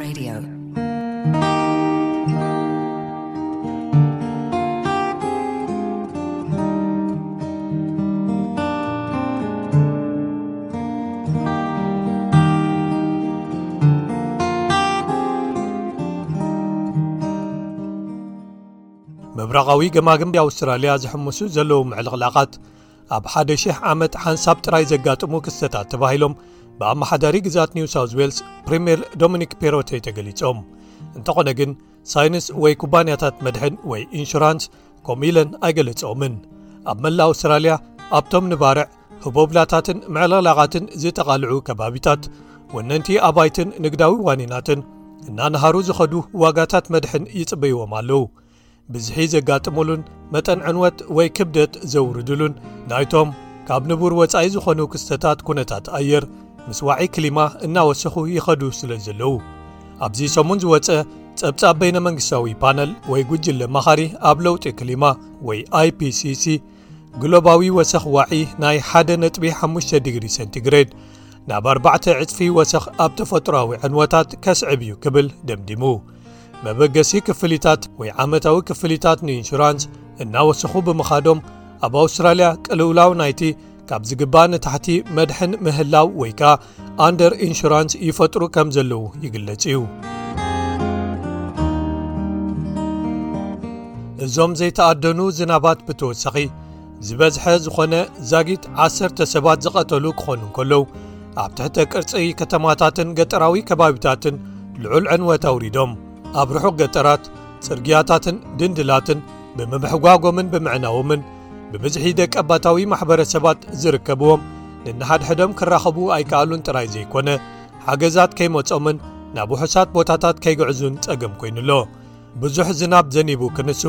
ራድዮ ምብራቓዊ ገማግምቢ ኣውስትራልያ ዝሕምሱ ዘለዉ ምዕልቕላቓት ኣብ 1,000 ዓመት ሓንሳብ ጥራይ ዘጋጥሙ ክስተታት ተባሂሎም ብኣመሓዳሪ ግዛት ኒው ሳውት ዌልስ ፕሪምየር ዶሚኒክ ፔሮቴ ተገሊፆም እንተኾነ ግን ሳይንስ ወይ ኩባንያታት መድሕን ወይ ኢንሹራንስ ከምኡ ኢለን ኣይገለፆምን ኣብ መላእ ኣውስትራልያ ኣብቶም ንባርዕ ህቦብላታትን ምዕልቕላቓትን ዝጠቓልዑ ከባቢታት ወነንቲ ኣባይትን ንግዳዊ ዋኒናትን እናነሃሩ ዝኸዱ ዋጋታት መድሕን ይጽበይዎም ኣለዉ ብዝሒ ዘጋጥሙሉን መጠን ዕንወት ወይ ክብደት ዘውርድሉን ናይቶም ካብ ንቡር ወጻኢ ዝኾኑ ክስተታት ኩነታት ኣየር ምስ ዋዒ ክሊማ እናወስኹ ይኸዱ ስለ ዘለዉ ኣብዚ ሰሙን ዝወፀ ጸብጻብ በይነ መንግስታዊ ፓነል ወይ ጉጅለ መኻሪ ኣብ ለውጢ ክሊማ ወይ ipሲc ግሎባዊ ወሰኽ ዋዒ ናይ 1.5 ዲግሪ ሰንቲግሬድ ናብ 4 ዕፅፊ ወሰኽ ኣብ ተፈጥሮዊ ዕንወታት ከስዕብ እዩ ክብል ደምዲሙ መበገሲ ክፍሊታት ወይ ዓመታዊ ክፍሊታት ንኢንሹራንስ እናወስኹ ብምኻዶም ኣብ ኣውስትራልያ ቅልውላው ናይቲ ካብ ዝግባእ ንታሕቲ መድሕን ምህላው ወይ ከኣ under insurance ይፈጥሩ ከም ዘለዉ ይግለጽ እዩ። እዞም ዘይተኣደኑ ዝናባት ብተወሳኺ ዝበዝሐ ዝኾነ ዛጊት 1ሰተ ሰባት ዝቐተሉ ክኾኑ እንከለዉ ኣብ ትሕተ ቅርፂ ከተማታትን ገጠራዊ ከባቢታትን ልዑል ዕንወት ኣውሪዶም ኣብ ርሑቕ ገጠራት ጽርግያታትን ድንድላትን ብምምሕጓጎምን ብምዕናዎምን ብብዝሒ ደቀባታዊ ማሕበረሰባት ዝርከብዎም። ንናሓድሕዶም ክራኸቡ ኣይከኣሉን ጥራይ ዘይኮነ ሓገዛት ከይመጾምን ናብ ውሑሳት ቦታታት ከይግዕዙን ጸገም ኮይኑሎ። ብዙሕ ዝናብ ዘኒቡ ክንሱ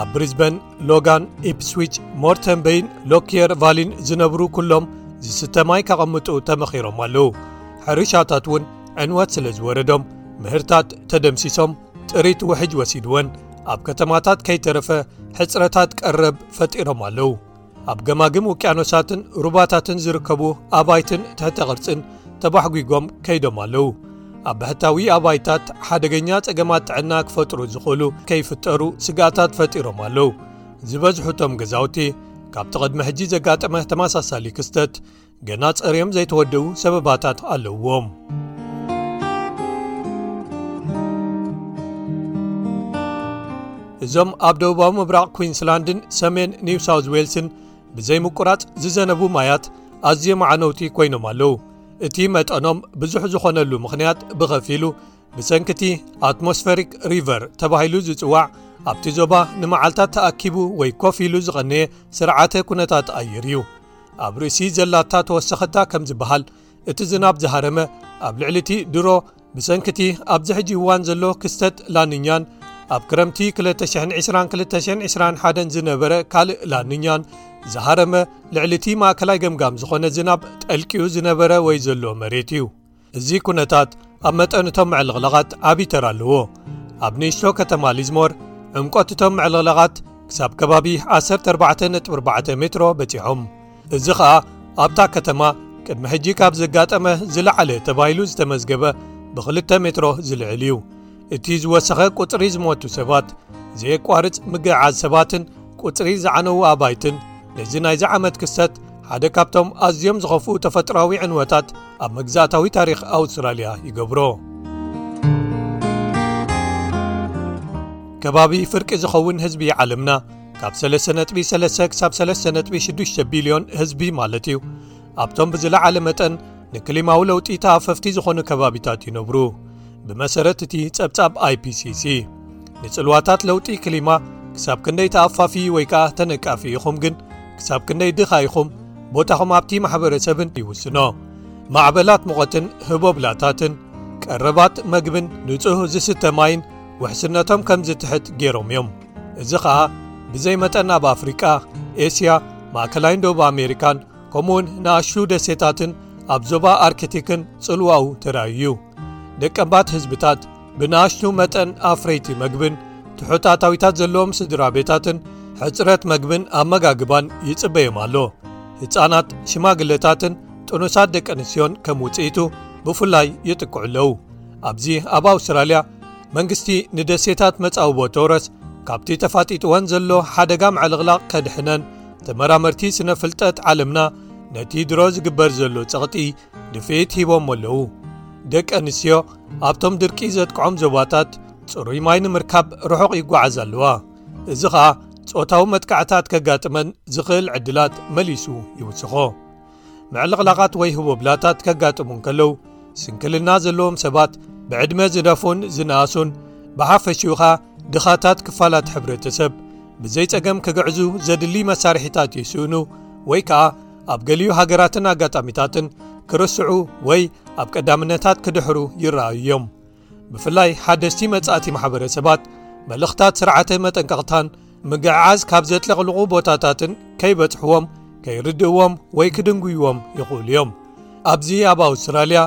ኣብ ብሪዝበን ሎጋን ኢፕስዊች ሞርተንበይን ሎክየር ቫሊን ዝነብሩ ኩሎም ዝስተማይ ካቐምጡ ተመኺሮም ኣለዉ። ሕርሻታት እውን ዕንወት ስለ ዝወረዶም ምህርታት ተደምሲሶም ጥሪት ውሕጅ ወሲድወን ኣብ ከተማታት ከይተረፈ ሕፅረታት ቀረብ ፈጢሮም ኣለዉ። ኣብ ገማግም ውቅያኖሳትን ሩባታትን ዝርከቡ ኣባይትን ተህተቕርፅን ተባሕጒጎም ከይዶም ኣለዉ። ኣብ ባህታዊ ኣባይታት ሓደገኛ ጸገማት ጥዕና ክፈጥሩ ዝኽእሉ ከይፍጠሩ ስጋኣታት ፈጢሮም ኣለዉ። ዝበዝሑቶም ገዛውቲ ካብቲ ቕድሚ ሕጂ ዘጋጠመ ተመሳሳሊ ክስተት ገና ጸርዮም ዘይተወድኡ ሰበባታት ኣለውዎም እዞም ኣብ ደቡባዊ ምብራቕ ኩንስላንድን ሰሜን ኒው ሳውት ዌልስን ብዘይምቁራጽ ዝዘነቡ ማያት ኣዝዮም ዓነውቲ ኮይኖም ኣለዉ። እቲ መጠኖም ብዙሕ ዝኾነሉ ምኽንያት ብኸፊሉ ብሰንኪቲ atmospheric river ተባሂሉ ዝጽዋዕ ኣብቲ ዞባ ንመዓልታት ተኣኪቡ ወይ ኮፍ ኢሉ ዝቐነየ ስርዓተ ኩነታት ኣየር እዩ። ኣብ ርእሲ ዘላታ ተወሰኸታ ከም ዝበሃል እቲ ዝናብ ዝሃረመ ኣብ ልዕሊ እቲ ድሮ ብሰንኪቲ ኣብዚ ሕጂ እዋን ዘሎ ክስተት ላንኛን ኣብ ክረምቲ 22221 ዝነበረ ካልእ ላንኛን ዝሃረመ ልዕሊ እቲ ማእከላይ ገምጋም ዝኾነ ዝናብ ጠልቂኡ ዝነበረ ወይ ዘሎ መሬት እዩ እዚ ኩነታት ኣብ መጠንቶም ምዕልቕለቓት ዓብይተር ኣለዎ ኣብ ንእሽቶ ከተማ ሊዝሞር ዕምቆት እቶም ምዕልቕለቓት ክሳብ ከባቢ 14.4 ሜትሮ በፂሖም እዚ ኸኣ ኣብታ ከተማ ቅድሚ ሕጂ ካብ ዘጋጠመ ዝለዓለ ተባሂሉ ዝተመዝገበ ብ2 ሜትሮ ዝልዕል እዩ እቲ ዝወሰኸ ቁፅሪ ዝሞቱ ሰባት ዘየቋርፅ ምግዓዝ ሰባትን ቁፅሪ ዝዓነዉ ኣባይትን ነዚ ናይዚ ዓመት ክስተት ሓደ ካብቶም ኣዝዮም ዝኸፍኡ ተፈጥሮዊ ዕንወታት ኣብ መግዛእታዊ ታሪክ ኣውስትራልያ ይገብሮ። ከባቢ ፍርቂ ዝኸውን ህዝቢ ዓለምና ካብ 3.3 ክሳብ 3.6 ቢልዮን ህዝቢ ማለት እዩ። ኣብቶም ብዝለዓለ መጠን ንክሊማዊ ለውጢ ተኣፈፍቲ ዝኾኑ ከባቢታት ይነብሩ ብመሰረት እቲ ጸብጻብ ipሲc ንጽልዋታት ለውጢ ክሊማ ክሳብ ክንደይ ተኣፋፊ ወይ ከኣ ተነቃፊ ኢኹም ግን ክሳብ ክንደይ ድኻ ኢኹም ቦታኹም ኣብቲ ማሕበረሰብን ይውስኖ። ማዕበላት ምቖትን ህቦብላታትን ቀረባት መግብን ንጹህ ዝስተማይን ውሕስነቶም ከም ዝትሕት ገይሮም እዮም። እዚ ኸኣ ብዘይ መጠን ኣብ ኣፍሪቃ ኤስያ ማእከላይን ዶብ ኣሜሪካን ከምኡውን ንኣሹ ደሴታትን ኣብ ዞባ ኣርክቲክን ጽልዋኡ ተራእዩ ደቀባት ህዝብታት ብንኣሽቱ መጠን ኣፍረይቲ መግብን ትሑታታዊታት ዘለዎም ስድራ ቤታትን ሕፅረት መግብን ኣመጋግባን ይጽበዮም ኣሎ። ህፃናት ሽማግለታትን ጥኑሳት ደቂ ኣንስትዮን ከም ውፅኢቱ ብፍላይ ይጥቅዑ ኣለዉ። ኣብዚ ኣብ ኣውስትራልያ መንግስቲ ንደሴታት መጻውቦ ተውረስ ካብቲ ተፋጢጥወን ዘሎ ሓደጋ ምዕልቕላቕ ከድሕነን ተመራመርቲ ስነ ፍልጠት ዓለምና ነቲ ድሮ ዝግበር ዘሎ ጸቕጢ ድፍኢት ሂቦም ኣለዉ ደቂ ኣንስትዮ ኣብቶም ድርቂ ዘጥቅዖም ዞባታት ጽሩይ ማይ ንምርካብ ርሑቕ ይጓዓዝ ኣለዋ እዚ ኸኣ ጾታዊ መጥካዕታት ከጋጥመን ዝኽእል ዕድላት መሊሱ ይውስኾ። ምዕልቕላቓት ወይ ህቦብላታት ከጋጥሙን ከለዉ ስንክልና ዘለዎም ሰባት ብዕድመ ዝደፉን ዝነኣሱን ብሓፈሽውኻ ድኻታት ክፋላት ሕብረተሰብ ብዘይጸገም ክግዕዙ ዘድሊ መሳርሒታት ይስእኑ ወይ ከኣ ኣብ ገሊዩ ሃገራትን ኣጋጣሚታትን ክርስዑ ወይ ኣብ ቀዳምነታት ክድሕሩ ይረኣዩ እዮም። ብፍላይ ሓደስቲ መጻእቲ ማሕበረሰባት መልእኽታት ስርዓተ መጠንቀቕታን ምግዕዓዝ ካብ ዘጥለቕልቑ ቦታታትን ከይበጽሕዎም ከይርድእዎም ወይ ክድንጉይዎም ይኽእሉ እዮም። ኣብዚ ኣብ ኣውስትራልያ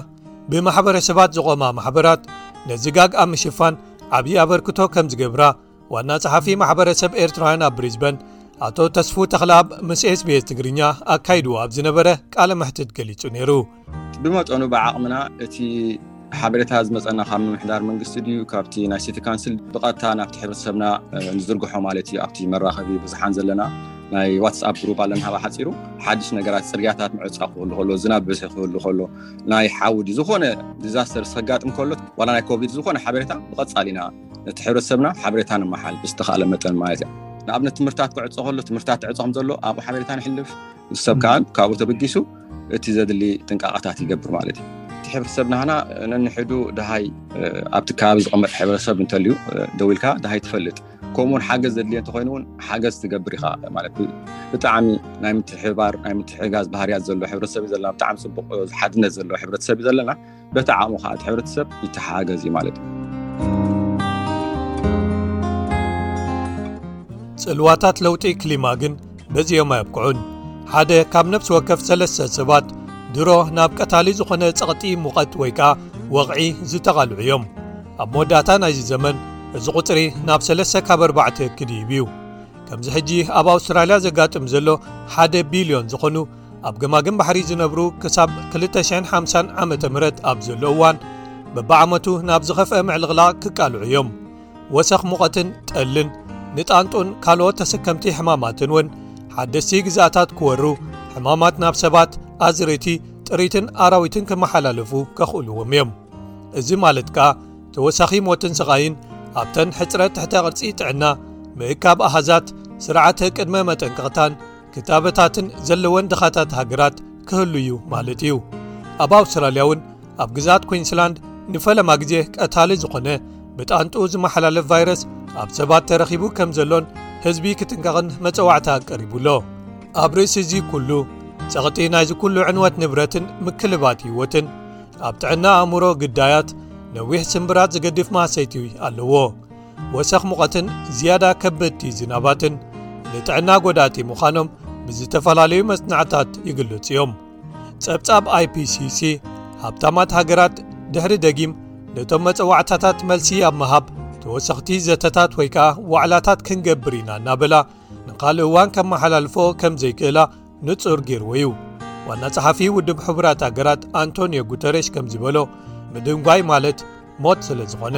ብማሕበረሰባት ዝቖማ ማሕበራት ነዚ ጋግ ኣብ ምሽፋን ዓብዪ ኣበርክቶ ከም ዝገብራ ዋና ጸሓፊ ማሕበረሰብ ኤርትራውያን ኣብ ብሪዝበን ኣቶ ተስፉ ተኽላብ ምስ ስቤስ ትግርኛ ኣካይድዎ ኣብ ዝነበረ ቃለ ምሕትት ገሊጹ ነይሩ ብመጠኑ ብዓቕምና እቲ ሓበሬታ ዝመፀና ካብ ምምሕዳር መንግስቲ ድዩ ካብቲ ናይ ሲቲ ካንስል ብቐጥታ ናብቲ ሕብረተሰብና ንዝርግሖ ማለት እዩ ኣብቲ መራኸቢ ብዙሓን ዘለና ናይ ዋትስኣፕ ግሩፕ ኣለና ሃባ ሓፂሩ ሓድሽ ነገራት ፅርግያታት ምዕፃ ክህሉ ከሎ ዝናብ ብዝሒ ክህሉ ከሎ ናይ ሓውዲ ዝኮነ ዲዛስተር ዝከጋጥም ከሎ ዋላ ናይ ኮቪድ ዝኮነ ሓበሬታ ብቐፃሊ ኢና ነቲ ሕብረተሰብና ሓበሬታ ንመሓል ብዝተኽኣለ መጠን ማለት እያ ንኣብነት ትምህርታት ክዕፆ ከሎ ትምህርታት ትዕፆ ከም ዘሎ ኣብኡ ሓበሬታ ንሕልፍ ሰብ ከዓ ካብኡ ተበጊሱ እቲ ዘድሊ ጥንቃቐታት ይገብር ማለት እዩ እቲ ሕብረተሰብናህና ነንሕዱ ድሃይ ኣብቲ ከባቢ ዝቐመጥ ሕብረተሰብ እንተልዩ ደው ኢልካ ድሃይ ትፈልጥ ከምኡውን ሓገዝ ዘድልየ እንተኮይኑእውን ሓገዝ ትገብር ኢኻ ማለት ብጣዕሚ ናይ ምትሕባር ናይ ምትሕጋዝ ባህርያት ዘሎ ሕብረተሰብ እዩ ዘለና ብጣዕሚ ፅቡቅ ሓድነት ዘለዎ ሕብረተሰብ እዩ ዘለና በቲ ዓቕሙ ከዓ እቲ ሕብረተሰብ ይተሓገዝ እዩ ማለት እዩ ጽልዋታት ለውጢ ክሊማ ግን በዚኦም ኣየብቅዑን ሓደ ካብ ነፍሲ ወከፍ ሰለስተ ሰባት ድሮ ናብ ቀታሊ ዝኾነ ጸቕጢ ሙቐት ወይ ከኣ ወቕዒ ዝተቓልዑ እዮም ኣብ መወዳእታ ናይዚ ዘመን እዚ ቝፅሪ ናብ 3 ካብ 4 ክድይብ እዩ ከምዚ ሕጂ ኣብ ኣውስትራልያ ዘጋጥም ዘሎ 1 ቢልዮን ዝኾኑ ኣብ ገማግን ባሕሪ ዝነብሩ ክሳብ 250 ዓ ም ኣብ ዘሎ እዋን በብዓመቱ ናብ ዝኸፍአ ምዕልቕላቕ ክቃልዑ እዮም ወሰኽ ሙቐትን ጠልን ንጣንጡን ካልኦት ተሰከምቲ ሕማማትን እውን ሓደስቲ ግዛእታት ክወሩ ሕማማት ናብ ሰባት ኣዝርእቲ ጥሪትን ኣራዊትን ክመሓላለፉ ከኽእልዎም እዮም። እዚ ማለት ከኣ ተወሳኺ ሞትን ስቓይን ኣብተን ሕፅረት ትሕተ ቕርፂ ጥዕና ምእካብ ኣሃዛት ስርዓተ ቅድመ መጠንቅቕታን ክታበታትን ዘለወን ድኻታት ሃገራት ክህሉ እዩ ማለት እዩ። ኣብ ኣውስትራልያ እውን ኣብ ግዛት ኩንስላንድ ንፈለማ ግዜ ቀታሊ ዝኾነ ብጣንጡ ዝመሓላለፍ ቫይረስ ኣብ ሰባት ተረኺቡ ከም ዘሎን ህዝቢ ክጥንቀቕን መፀዋዕታ ቀሪቡሎ። ኣብ ርእሲ እዙ ኩሉ ጸቕጢ ናይዚ ኩሉ ዕንወት ንብረትን ምክልባት ህይወትን ኣብ ጥዕና ኣእምሮ ግዳያት ነዊሕ ስምብራት ዝገድፍ ማሰይቲ ኣለዎ። ወሰኽ ሙቐትን ዝያዳ ከበድቲ ዝናባትን ንጥዕና ጐዳእቲ ምዃኖም ብዝተፈላለዩ መጽናዕታት ይግልጹ እዮም። ጸብጻብ ኣይፒሲሲ ሃብታማት ሃገራት ድሕሪ ደጊም ነቶም መጸዋዕታታት መልሲ ኣብ መሃብ ተወሰኽቲ ዘተታት ወይ ከኣ ዋዕላታት ክንገብር ኢና እናበላ ንኻልእ እዋን ከም መሓላልፎ ከም ዘይክእላ ንጹር ገይርዎ እዩ። ዋና ጸሓፊ ውድብ ሕቡራት ሃገራት ኣንቶኒዮ ጉተሬሽ ከም ዝበሎ ምድንጓይ ማለት ሞት ስለ ዝኾነ